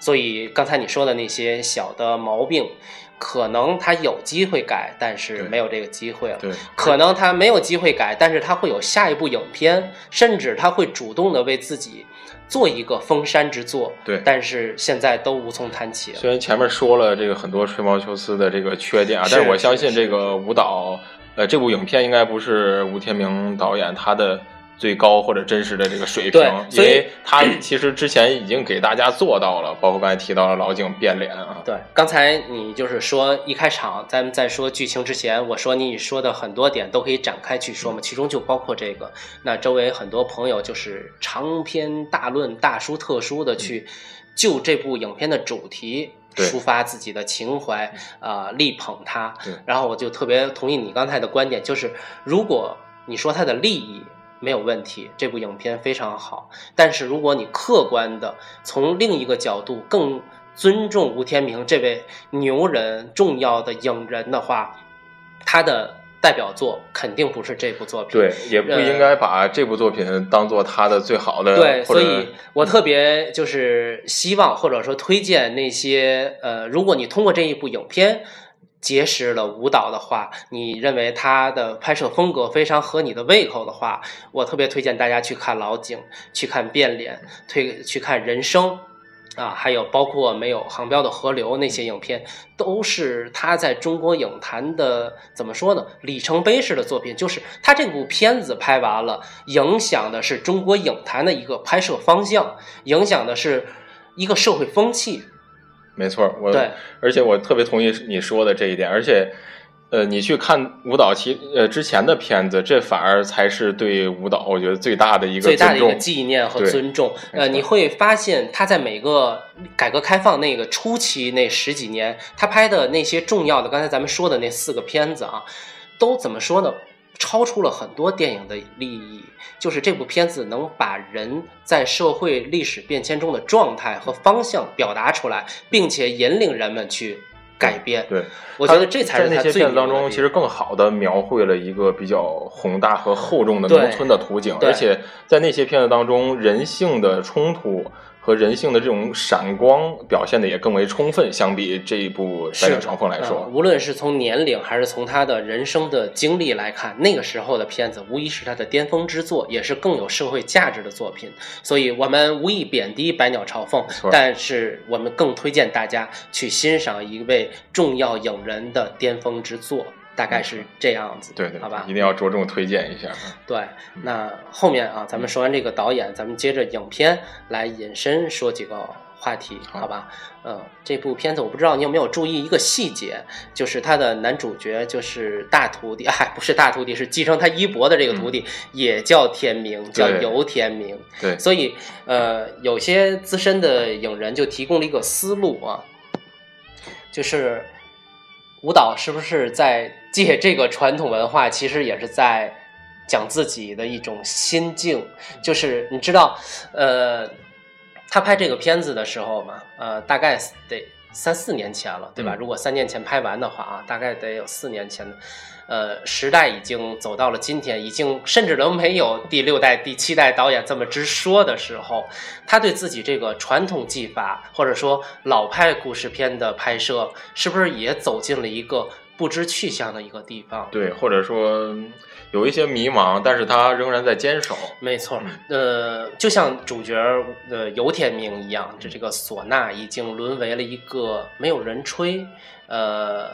所以刚才你说的那些小的毛病，可能他有机会改，但是没有这个机会了。对，可能他没有机会改，但是他会有下一部影片，甚至他会主动的为自己做一个封山之作。对但是现在都无从谈起了。虽然前面说了这个很多吹毛求疵的这个缺点啊，是但是我相信这个舞蹈，呃，这部影片应该不是吴天明导演他的最高或者真实的这个水平，因所以为他其实之前已经给大家做到了，包括刚才提到了老井变脸啊，对，刚才你就是说一开场，咱们在说剧情之前，我说你说的很多点都可以展开去说嘛，其中就包括这个。那周围很多朋友就是长篇大论、大书特书的去就这部影片的主题抒发自己的情怀，啊、力捧他。然后我就特别同意你刚才的观点，就是如果你说他的利益。没有问题，这部影片非常好。但是如果你客观的从另一个角度更尊重吴天明这位牛人、重要的影人的话，他的代表作，肯定不是这部作品。对，也不应该把这部作品当做他的最好的。对，所以我特别就是希望或者说推荐那些呃，如果你通过这一部影片结识了舞蹈的话，你认为他的拍摄风格非常合你的胃口的话，我特别推荐大家去看老井，去看变脸，推去看人生。啊，还有包括没有航标的河流那些影片，都是他在中国影坛的怎么说呢？里程碑式的作品。就是他这部片子拍完了，影响的是中国影坛的一个拍摄方向，影响的是一个社会风气。没错，我对，而且我特别同意你说的这一点，而且。呃，你去看舞蹈其呃之前的片子，这反而才是对舞蹈我觉得最大的一个最大的一个纪念和尊重。呃，你会发现他在每个改革开放那个初期那十几年，他拍的那些重要的，刚才咱们说的那四个片子啊，都怎么说呢？超出了很多电影的利益，就是这部片子能把人在社会历史变迁中的状态和方向表达出来，并且引领人们去改变。对，我觉得这才是在那些片子当中，其实更好的描绘了一个比较宏大和厚重的农村的图景，而且在那些片子当中，人性的冲突和人性的这种闪光表现的也更为充分，相比这一部《是白领长凤》来呃说，无论是从年龄还是从他的人生的经历来看，那个时候的片子无疑是他的巅峰之作，也是更有社会价值的作品。所以，我们无意贬低《百鸟朝凤》，但是我们更推荐大家去欣赏一位重要影人的巅峰之作，大概是这样子。对对，好吧一。定要着重推荐一下。对，那后面啊，咱们说完这个导演，咱们接着影片来引申说几个话题，好好吧？嗯，这部片子我不知道你有没有注意一个细节，就是他的男主角就是大徒弟，哎，不是大徒弟，是继承他衣钵的这个徒弟，也叫天明，叫游天明。对，所以，呃，有些资深的影人就提供了一个思路啊，就是舞蹈是不是在借这个传统文化，其实也是在讲自己的一种心境。就是你知道，呃，他拍这个片子的时候嘛，呃，大概得三四年前了，对吧？嗯如果三年前拍完的话啊，大概得有四年前的。呃，时代已经走到了今天，已经甚至都没有第六代、第七代导演这么直说的时候，他对自己这个传统技法或者说老派故事片的拍摄，是不是也走进了一个不知去向的一个地方？对，或者说有一些迷茫，但是他仍然在坚守。没错，呃，就像主角呃游天明一样，这这个唢呐已经沦为了一个没有人吹，呃，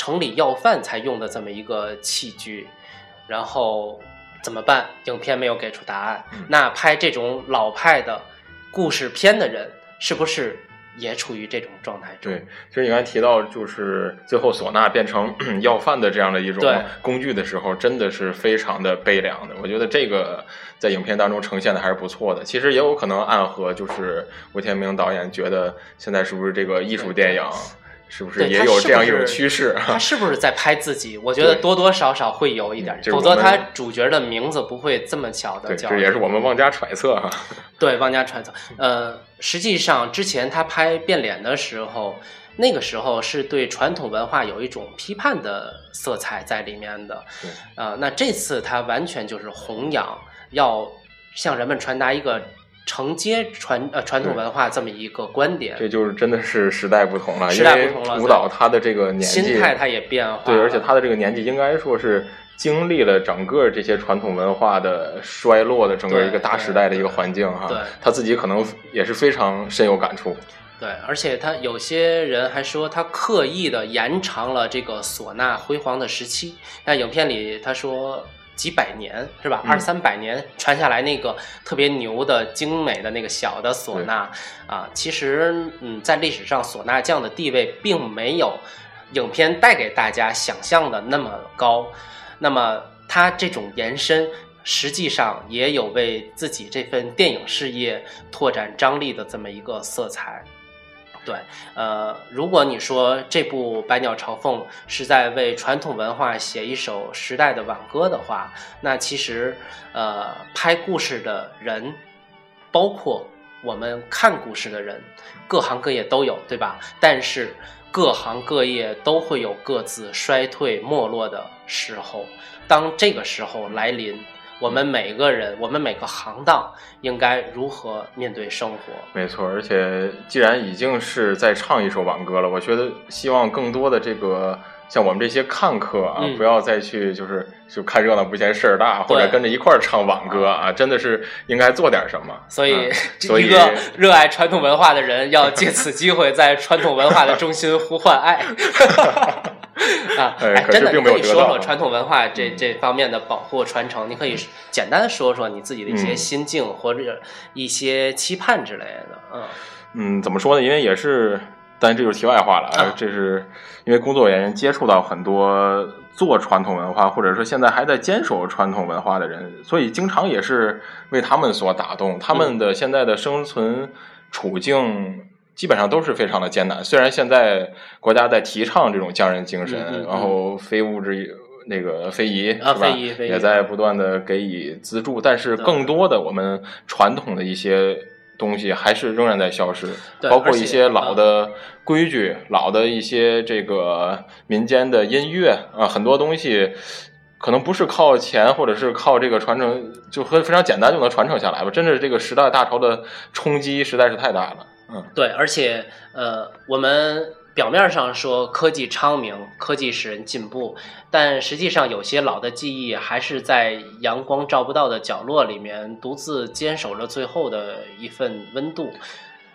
城里要饭才用的这么一个器具，然后怎么办？影片没有给出答案。嗯那拍这种老派的故事片的人，是不是也处于这种状态中？对，其实你刚才提到，就是最后唢呐变成 <clears throat> 要饭的这样的一种工具的时候，真的是非常的悲凉的。我觉得这个在影片当中呈现的还是不错的。其实也有可能暗合，就是吴天明导演觉得现在是不是这个艺术电影，是不是也有这样一种趋势？他是不是在拍自己？我觉得多多少少会有一点否则他主角的名字不会这么巧的对，叫。这也是我们妄加揣测哈。<laughs> 对，妄加揣测。呃，实际上之前他拍变脸的时候，那个时候是对传统文化有一种批判的色彩在里面的。对呃，那这次他完全就是弘扬，要向人们传达一个承接传呃传统文化这么一个观点，这就是真的是时代不同了，时因为代不同了舞蹈它的这个年纪，心态它也变化了。对，而且他的这个年纪应该说是经历了整个这些传统文化的衰落的整个一个大时代的一个环境哈。对他自己可能也是非常深有感触。对，而且他有些人还说他刻意的延长了这个唢呐辉煌的时期。那影片里他说几百年是吧？嗯二三百年传下来那个特别牛的、精美的那个小的唢呐啊，其实嗯，在历史上唢呐匠的地位并没有影片带给大家想象的那么高。那么他这种延伸。实际上也有为自己这份电影事业拓展张力的这么一个色彩。对，呃，如果你说这部《百鸟朝凤》是在为传统文化写一首时代的挽歌的话，那其实，呃，拍故事的人，包括我们看故事的人，各行各业都有，对吧？但是各行各业都会有各自衰退没落的时候。当这个时候来临，我们每个人，我们每个行当应该如何面对生活？没错，而且既然已经是在唱一首挽歌了，我觉得希望更多的这个像我们这些看客啊，嗯不要再去就是就看热闹不嫌事儿大，或者跟着一块儿唱网歌啊，真的是应该做点什么。所以嗯，<laughs> 所以一个热爱传统文化的人，要借此机会在传统文化的中心呼唤爱。<laughs> 啊，真的，你并没有可以说说传统文化这这方面的保护传承，你可以简单说说你自己的一些嗯心境或者一些期盼之类的。嗯，嗯，怎么说呢？因为也是，但这就是题外话了啊啊。这是因为工作原因接触到很多做传统文化，或者说现在还在坚守传统文化的人，所以经常也是为他们所打动。他嗯们的现在的生存处境。基本上都是非常的艰难。虽然现在国家在提倡这种匠人精神，嗯嗯嗯然后非物质那个非遗、啊是吧非遗也在不断的给予资助，但是更多的我们传统的一些东西还是仍然在消失，对包括一些老的规矩、老的一些这个民间的音乐啊，很多东西。可能不是靠钱，或者是靠这个传承，就和非常简单就能传承下来吧。真的是这个时代大潮的冲击实在是太大了。嗯，对，而且呃，我们表面上说科技昌明，科技使人进步，但实际上有些老的记忆还是在阳光照不到的角落里面独自坚守着最后的一份温度。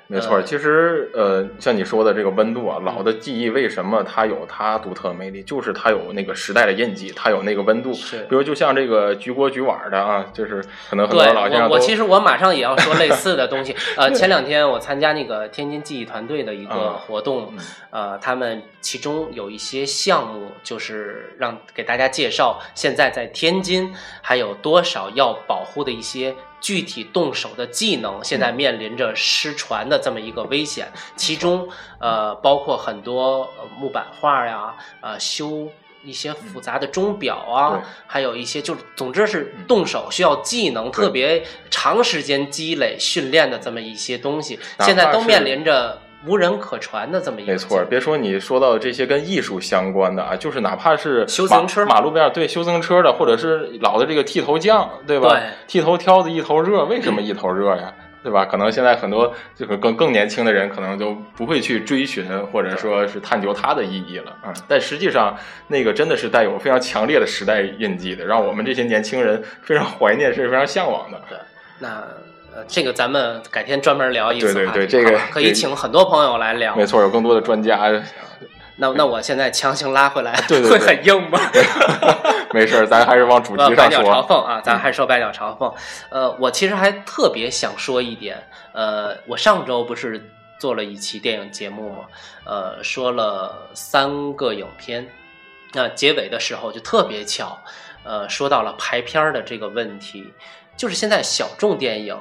没错，呃其实呃，像你说的这个温度啊，老的记忆为什么它有它独特的魅力？就是它有那个时代的印记，它有那个温度。是比如就像这个举锅举碗的啊，就是可能很多老先生都我，我其实我马上也要说类似的东西。呃，前两天我参加那个天津记忆团队的一个嗯活动，嗯呃，他们其中有一些项目，就是让给大家介绍现在在天津还有多少要保护的一些具体动手的技能，现在面临着失传的这么一个危险。其中，呃，包括很多呃木板画呀，呃，修。一些复杂的钟表啊，还有一些就是，总之是动手需要技能，特别长时间积累训练的这么一些东西，现在都面临着无人可传的这么一个没错，别说你说到这些跟艺术相关的啊，就是哪怕是马修自行车马路边上对修自行车的，或者是老的这个剃头匠，对吧？对剃头挑子一头热，为什么一头热呀？<clears throat> 对吧？可能现在很多这个更更年轻的人，可能就不会去追寻或者说是探究它的意义了啊、嗯。但实际上，那个真的是带有非常强烈的时代印记的，让我们这些年轻人非常怀念，是非常向往的。对，那呃，这个咱们改天专门聊一次对对对这个可以请很多朋友来聊。没错，有更多的专家。那那我现在强行拉回来，对对对会很硬吗？<laughs> 没事儿，咱还是往主题呃，百鸟上说。朝凤啊，咱还是说百鸟朝凤。呃，我其实还特别想说一点，呃，我上周不是做了一期电影节目吗？呃，说了三个影片，那、结尾的时候就特别巧，呃，说到了排片儿的这个问题，就是现在小众电影，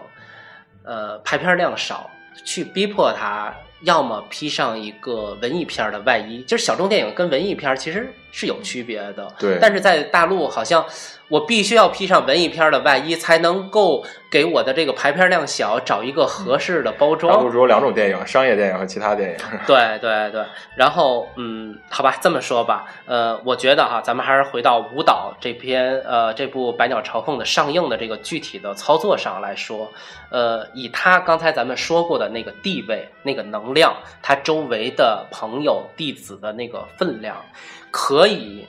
呃，拍片量少，去逼迫他。要么披上一个文艺片的外衣，就是小众电影跟文艺片其实是有区别的。对但是在大陆好像我必须要披上文艺片的外衣，才能够给我的这个排片量小找一个合适的包装大陆装。只有两种电影：商业电影和其他电影。对对对，然后嗯，好吧，这么说吧，呃，我觉得哈，咱们还是回到舞蹈这篇呃这部《百鸟朝凤》的上映的这个具体的操作上来说，呃，以他刚才咱们说过的那个地位、那个能量，他周围的朋友弟子的那个分量，可以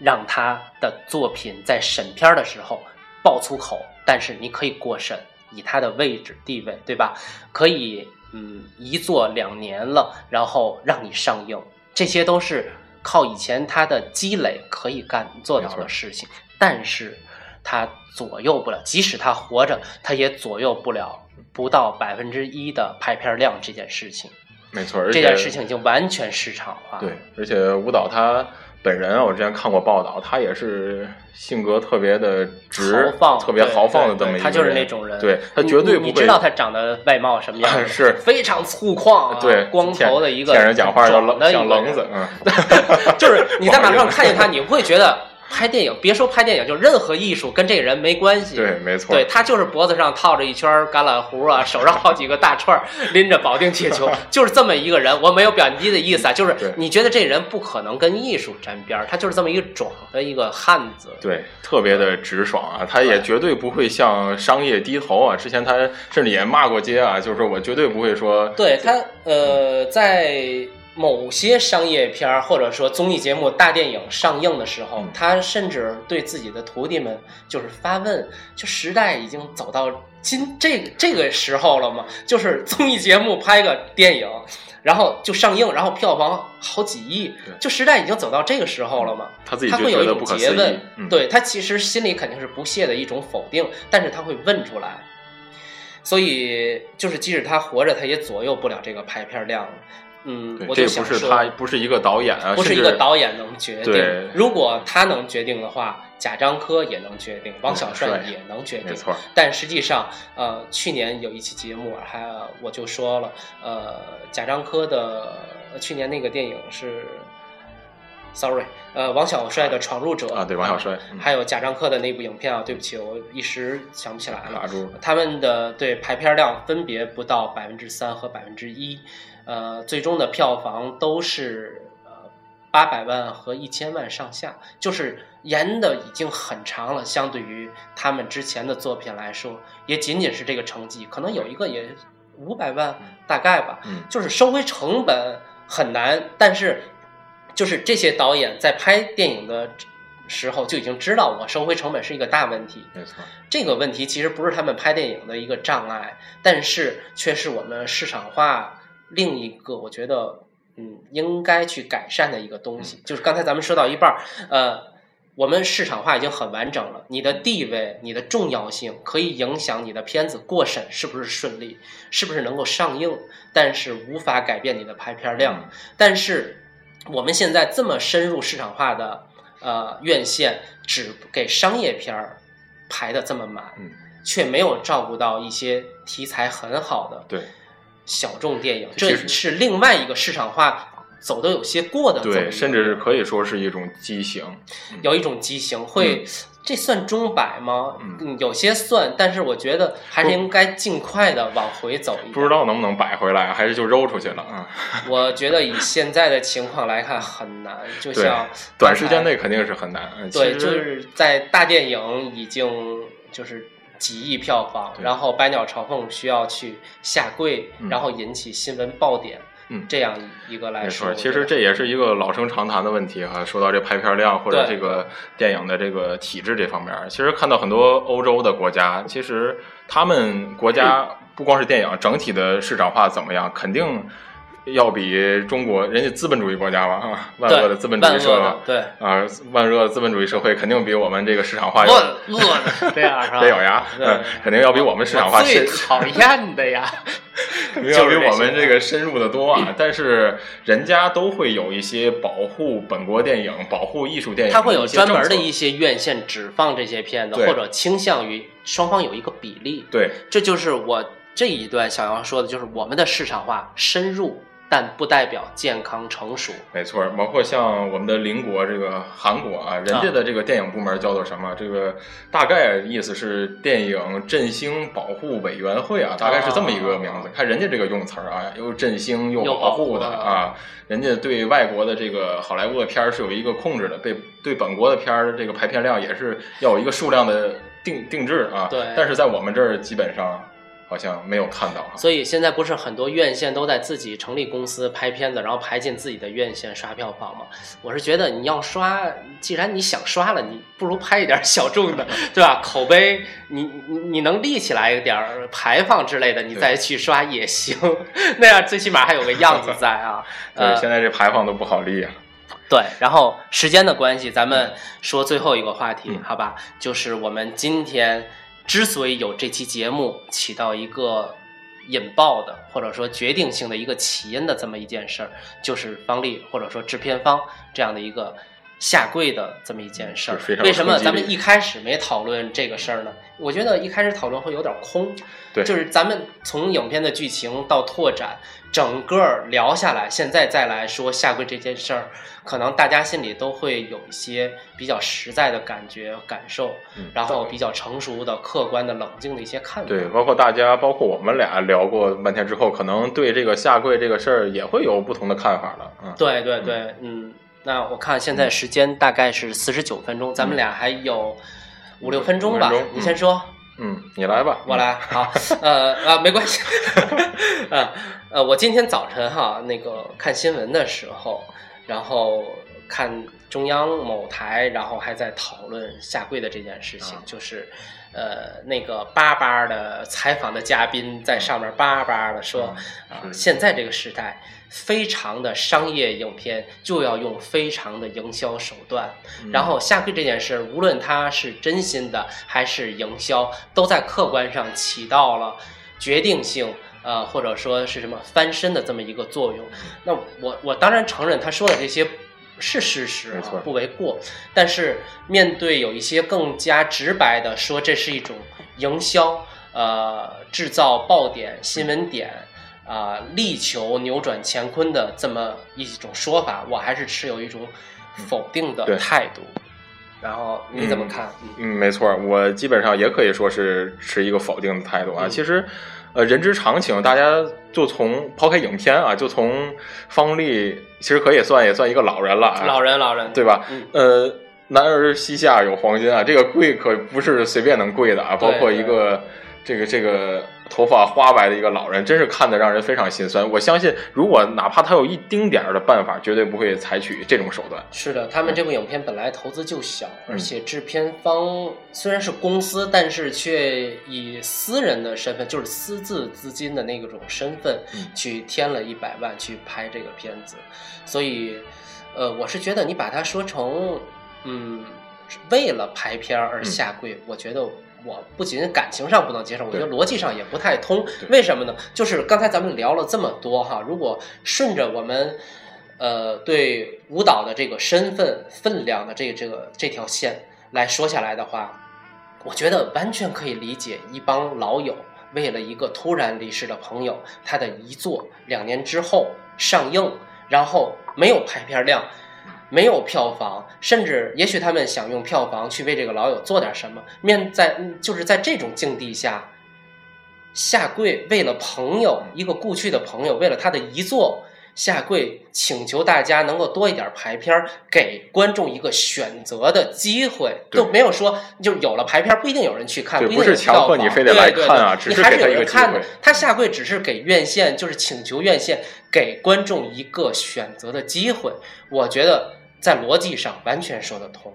让他的作品在审片的时候爆粗口，但是你可以过审，以他的位置地位，对吧？可以，嗯，一做两年了，然后让你上映，这些都是靠以前他的积累可以干做到的事情，但是他左右不了，即使他活着，他也左右不了不到百分之一的排片量这件事情。没错，而且这件事情已经完全市场化。对，而且舞蹈他本人啊，我之前看过报道，他也是性格特别的直豪放，特别豪放的这么一个人。他就是那种人，对他绝对不会你你知道他长得外貌什么样 <laughs> 吗？是非常粗犷啊，对光头的一个见人讲话要壮的一个人棱像棱子，嗯，<laughs> 就是你在马路上看见他，<laughs> 你会觉得拍电影，别说拍电影，就任何艺术跟这个人没关系。对，没错，对他就是脖子上套着一圈橄榄核啊，手上好几个大串，拎着保定铁球，<laughs> 就是这么一个人。我没有贬低的意思啊，就是你觉得这人不可能跟艺术沾边，他就是这么一个壮的一个汉子。对，特别的直爽啊，他也绝对不会向商业低头啊。之前他甚至也骂过街啊，就是说我绝对不会说，对他，呃，在某些商业片儿或者说综艺节目、大电影上映的时候，嗯他甚至对自己的徒弟们就是发问：就时代已经走到今这个这个时候了吗？就是综艺节目拍个电影，然后就上映，然后票房好几亿，就时代已经走到这个时候了吗？他自己他就会有一种诘问对他其实心里肯定是不屑的一种否定，但是他会问出来，所以就是即使他活着，他也左右不了这个排片量。嗯，我这不是他，不是一个导演啊，不是一个导演能决定。如果他能决定的话，贾樟柯也能决定，王小帅帅也能决定没。错，但实际上，呃，去年有一期节目还我就说了，呃，贾樟柯的去年那个电影是，sorry，呃，王小帅的《闯入者》啊对王小帅嗯还有贾樟柯的那部影片啊，对不起，我一时想不起来了，他们的对排片量分别不到百分之三和百分之一，呃，最终的票房都是呃八百万和一千万上下，就是延的已经很长了，相对于他们之前的作品来说，也仅仅是这个成绩，可能有一个也五百万大概吧，嗯就是收回成本很难，但是就是这些导演在拍电影的时候就已经知道我收回成本是一个大问题，没错，这个问题其实不是他们拍电影的一个障碍，但是却是我们市场化另一个我觉得嗯应该去改善的一个东西。就是刚才咱们说到一半儿，呃，我们市场化已经很完整了，你的地位、你的重要性可以影响你的片子过审是不是顺利，是不是能够上映，但是无法改变你的排片量。嗯但是我们现在这么深入市场化的呃院线，只给商业片儿排的这么满，嗯，却没有照顾到一些题材很好的对小众电影，这是另外一个市场化走的有些过的对，甚至是可以说是一种畸形，有一种畸形，会、这算中摆吗？嗯有些算，但是我觉得还是应该尽快的往回走一。不知道能不能摆回来，还是就揉出去了啊？我觉得以现在的情况来看很难，就像短时间内肯定是很难。嗯对，就是在大电影已经就是几亿票房，然后《百鸟朝凤》需要去下跪，嗯然后引起新闻爆点，嗯这样一个来没说，错，其实这也是一个老生常谈的问题哈。说到这拍片量或者这个电影的这个体制这方面，其实看到很多欧洲的国家，其实他们国家 <clears throat> 不光是电影，整体的市场化怎么样，肯定要比中国人家资本主义国家嘛啊，万恶的资本主义社会对，啊，万恶的资本主义社会肯定比我们这个市场化要万恶的 <laughs> 这样是吧？得咬牙，嗯，肯定要比我们市场化最。讨厌的呀，<laughs> 要比我们这个深入的多啊，但是人家都会有一些保护本国电影、保护艺术电影，它会有专门的一一些院线只放这些片子，或者倾向于双方有一个比例。对这就是我这一段想要说的，就是我们的市场化深入，但不代表健康成熟。没错，包括像我们的邻国这个韩国啊，人家的这个电影部门叫做什么？这个大概意思是电影振兴保护委员会啊，大概是这么一个名字。啊看人家这个用词儿啊，又振兴又又保护的啊，人家对外国的这个好莱坞的片儿是有一个控制的，对对本国的片儿这个排片量也是要有一个数量的定定制啊。对但是在我们这儿基本上好像没有看到哈。所以现在不是很多院线都在自己成立公司拍片子，然后排进自己的院线刷票房吗？我是觉得你要刷，既然你想刷了，你不如拍一点小众的，<laughs> 对吧？口碑你你你能立起来一点儿排放之类的，你再去刷也行，<laughs> 那样最起码还有个样子在啊。<laughs> 对，呃，现在这排放都不好立啊。对，然后时间的关系，咱们说最后一个话题，嗯好吧？就是我们今天之所以有这期节目，起到一个引爆的或者说决定性的一个起因的这么一件事儿，就是方力或者说制片方这样的一个下跪的这么一件事儿为什么咱们一开始没讨论这个事儿呢？我觉得一开始讨论会有点空。对就是咱们从影片的剧情到拓展，整个聊下来，现在再来说下跪这件事儿，可能大家心里都会有一些比较实在的感觉感受，嗯然后比较成熟的、客观的、冷静的一些看法。对，包括大家，包括我们俩聊过半天之后，可能对这个下跪这个事儿也会有不同的看法了。嗯，对对对，嗯，那我看现在时间大概是四十九分钟，咱们俩还有五六分钟吧钟，你先说。嗯，你来吧，我来，好，呃啊，没关系，<laughs> 呃呃，我今天早晨哈那个看新闻的时候，然后看中央某台，然后还在讨论下跪的这件事情，啊。就是呃那个巴巴的采访的嘉宾在上面巴巴的说啊，是现在这个时代。非常的商业影片就要用非常的营销手段，嗯然后下跪这件事，无论他是真心的还是营销，都在客观上起到了决定性，呃，或者说是什么翻身的这么一个作用。那我我当然承认他说的这些是事实没错，啊不为过。但是面对有一些更加直白的说这是一种营销，呃，制造爆点、新闻点。啊、力求扭转乾坤的这么一种说法，我还是持有一种否定的态度。然后你怎么看？嗯嗯，没错，我基本上也可以说是持一个否定的态度啊。嗯其实，呃，人之常情，大家就从抛开影片啊，就从方力，其实可以算也算一个老人了啊，老人，老人，对吧？嗯，呃，男儿膝下有黄金啊，这个跪可不是随便能跪的啊，包括一个这个这个头发花白的一个老人，真是看得让人非常心酸。我相信，如果哪怕他有一丁点儿的办法，绝对不会采取这种手段。是的，他们这部影片本来投资就小，嗯而且制片方虽然是公司，但是却以私人的身份，就是私自资金的那种身份，嗯去添了一百万去拍这个片子，所以，呃，我是觉得你把它说成，嗯，为了拍片而下跪，我觉得。我不仅感情上不能接受，我觉得逻辑上也不太通。为什么呢？就是刚才咱们聊了这么多哈，如果顺着我们呃对舞蹈的这个身份分量的这这个这条线来说下来的话，我觉得完全可以理解一帮老友为了一个突然离世的朋友，他的遗作两年之后上映，然后没有排片量。没有票房，甚至也许他们想用票房去为这个老友做点什么。面在嗯就是在这种境地下，下跪为了朋友，一个故去的朋友，为了他的遗作下跪，请求大家能够多一点排片儿，给观众一个选择的机会，对都没有说就有了排片儿不一定有人去看，不一定不是强迫你非得来看啊对你还是只是给他一个有人看的。他下跪只是给院线，就是请求院线给观众一个选择的机会。我觉得在逻辑上完全说得通，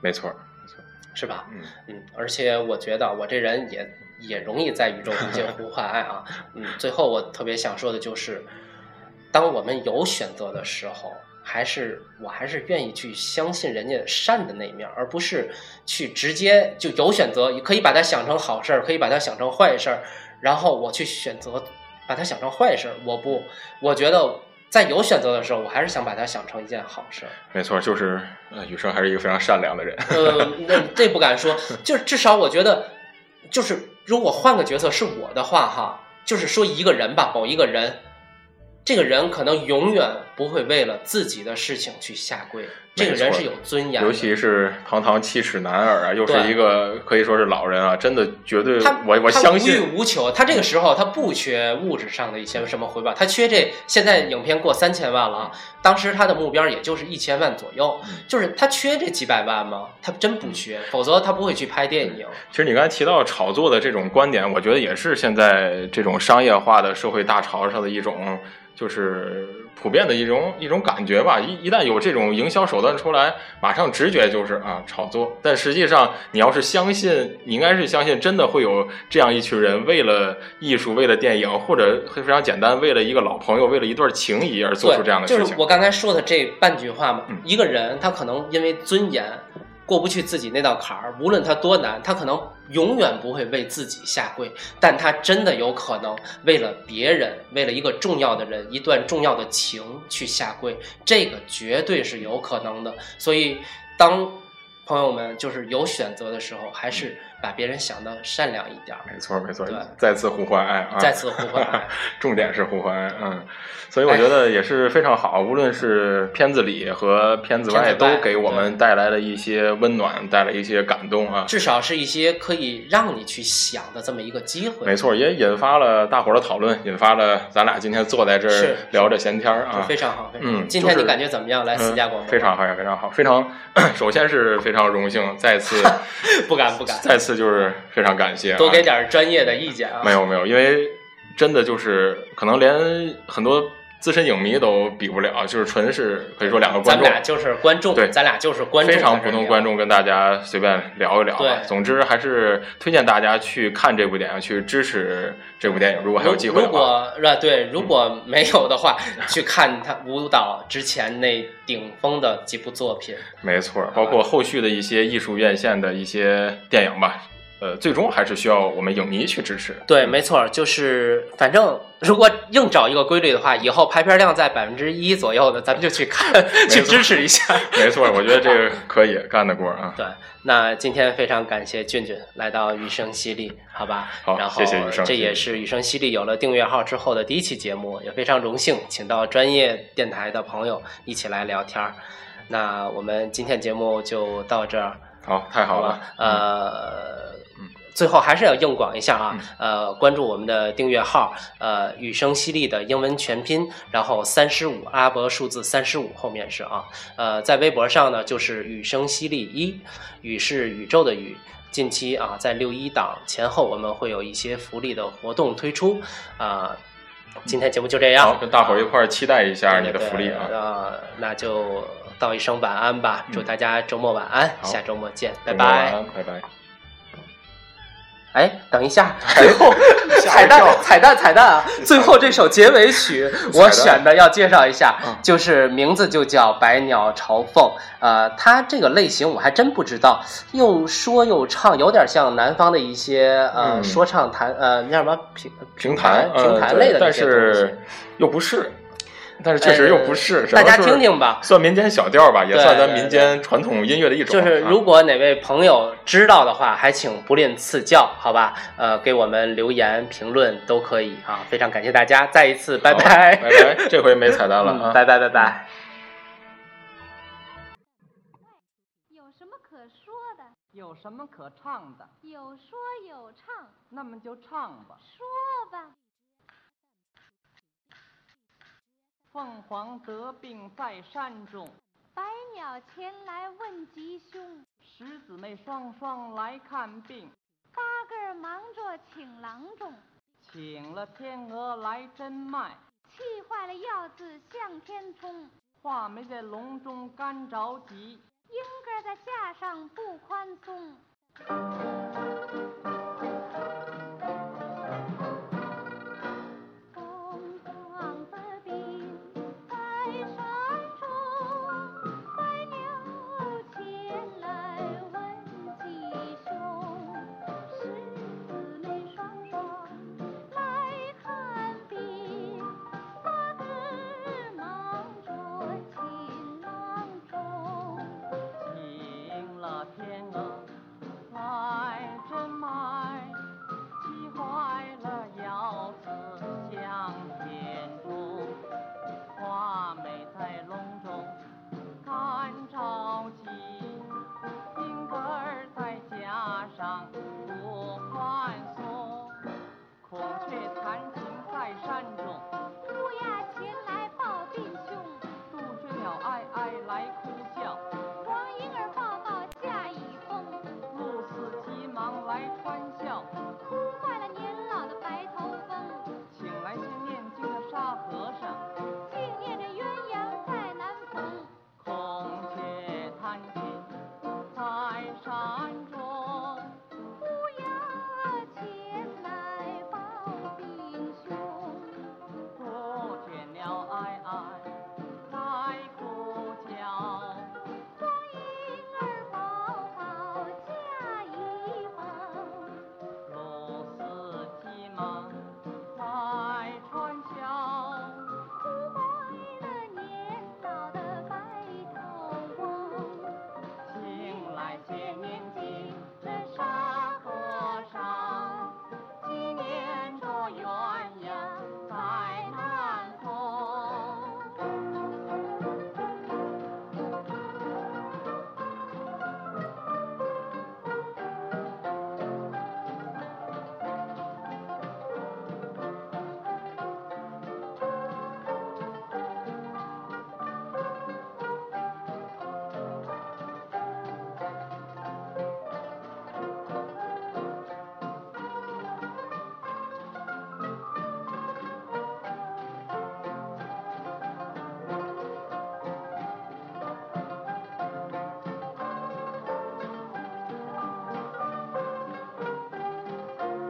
没错，没错，是吧？嗯，嗯，而且我觉得我这人也也容易在宇宙中间呼唤爱啊。<laughs> 嗯，最后我特别想说的就是，当我们有选择的时候，还是我还是愿意去相信人家善的那一面，而不是去直接就有选择，可以把它想成好事儿，可以把它想成坏事儿，然后我去选择把它想成坏事儿。我不，我觉得。在有选择的时候，我还是想把它想成一件好事儿。没错，就是呃，雨生还是一个非常善良的人。呃，那这不敢说，<laughs> 就是至少我觉得，就是如果换个角色是我的话，哈，就是说一个人吧，某一个人，这个人可能永远不会为了自己的事情去下跪，这个人是有尊严的，尤其是堂堂七尺男儿啊，又是一个可以说是老人啊，真的绝对，他我我他无欲，无求，他这个时候他不缺物质上的一些什么回报，他缺这现在影片过三千万了啊，当时他的目标也就是一千万左右，嗯就是他缺这几百万吗？他真不缺，否则他不会去拍电影。其实你刚才提到炒作的这种观点，我觉得也是现在这种商业化的社会大潮上的一种，就是普遍的一种一种感觉吧。一一旦有这种营销手段出来，马上直觉就是啊炒作。但实际上，你要是相信，你应该是相信，真的会有这样一群人为了艺术、为了电影，或者非常简单，为了一个老朋友、为了一段情谊而做出这样的事情。就是我刚才说的这半句话嘛，嗯一个人他可能因为尊严过不去自己那道坎儿，无论他多难，他可能永远不会为自己下跪，但他真的有可能为了别人，为了一个重要的人，一段重要的情去下跪，这个绝对是有可能的。所以，当朋友们就是有选择的时候，还是把别人想的善良一点儿。没错没错对，再次呼唤爱啊！再次呼唤爱，<laughs> 重点是呼唤爱，嗯，所以我觉得也是非常好，无论是片子里和片子外，都给我们带来了一些温暖，带来一些感动啊。至少是一些可以让你去想的这么一个机会。没错，也引发了大伙儿的讨论，引发了咱俩今天坐在这儿聊着闲天儿啊，非常好，非常好。嗯今天你感觉怎么样？来私家广非常好，非常好，非常，<coughs> 首先是非常荣幸，再次不 <laughs> 敢不敢，再次就是非常感谢、啊，多给点专业的意见啊。没有没有，因为真的就是可能连很多资深影迷都比不了，就是纯是可以说两个观众咱俩就是观众，对咱俩就是观众，非常普通观。众跟大家随便聊一聊吧。对总之还是推荐大家去看这部电影，去支持这部电影。如果还有机会如的话，果呃对，如果没有的话，去看他舞蹈之前那顶峰的几部作品。没错，包括后续的一些艺术院线的一些电影吧。呃，最终还是需要我们影迷去支持。对，没错，就是反正如果硬找一个规律的话，以后排片量在百分之一左右的，咱们就去看，去支持一下。<laughs> 没错，我觉得这个 <laughs> 可以干得过啊。对，那今天非常感谢俊俊来到雨声犀利，好吧？好然后谢谢雨声这也是雨声犀利有了订阅号之后的第一期节目，也非常荣幸请到专业电台的朋友一起来聊天儿。那我们今天节目就到这儿，好，太好了？呃。最后还是要硬广一下啊，呃，关注我们的订阅号，呃，雨声犀利的英文全拼，然后三十五阿拉伯数字三十五后面是啊，呃，在微博上呢就是雨声犀利一，雨是宇宙的雨。近期啊，在六一档前后，我们会有一些福利的活动推出啊、今天节目就这样，好，跟大伙儿一块儿期待一下你的福利啊！那就道一声晚安吧，祝大家周末晚安，好下周末见，拜拜。拜拜。哎，等一下，<laughs> 最后 <laughs> 彩蛋彩蛋彩蛋啊！<laughs> 最后这首结尾曲我选的要介绍一下，嗯就是名字就叫《百鸟朝凤》。呃，它这个类型我还真不知道，又说又唱，有点像南方的一些呃、嗯说唱弹呃那叫什么评评弹，评呃对但弹类的那些东西是又不是，但是确实又不是，只大家听听吧。算民间小调吧，也算咱民间传统音乐的一种。就是啊如果哪位朋友知道的话，还请不吝赐教，好吧？呃，给我们留言评论都可以啊，非常感谢大家，再一次拜拜，拜拜，这回没彩蛋了 <laughs> 啊！嗯拜拜拜拜。有什么可说的？有什么可唱的？有说有唱，那么就唱吧。说吧。凤凰得病在山中，百鸟前来问吉凶，十姊妹双双来看病，八个儿忙着请郎中，请了天鹅来诊脉，气坏了药字向天冲，话没在笼中干着急。莺歌在架上不宽松。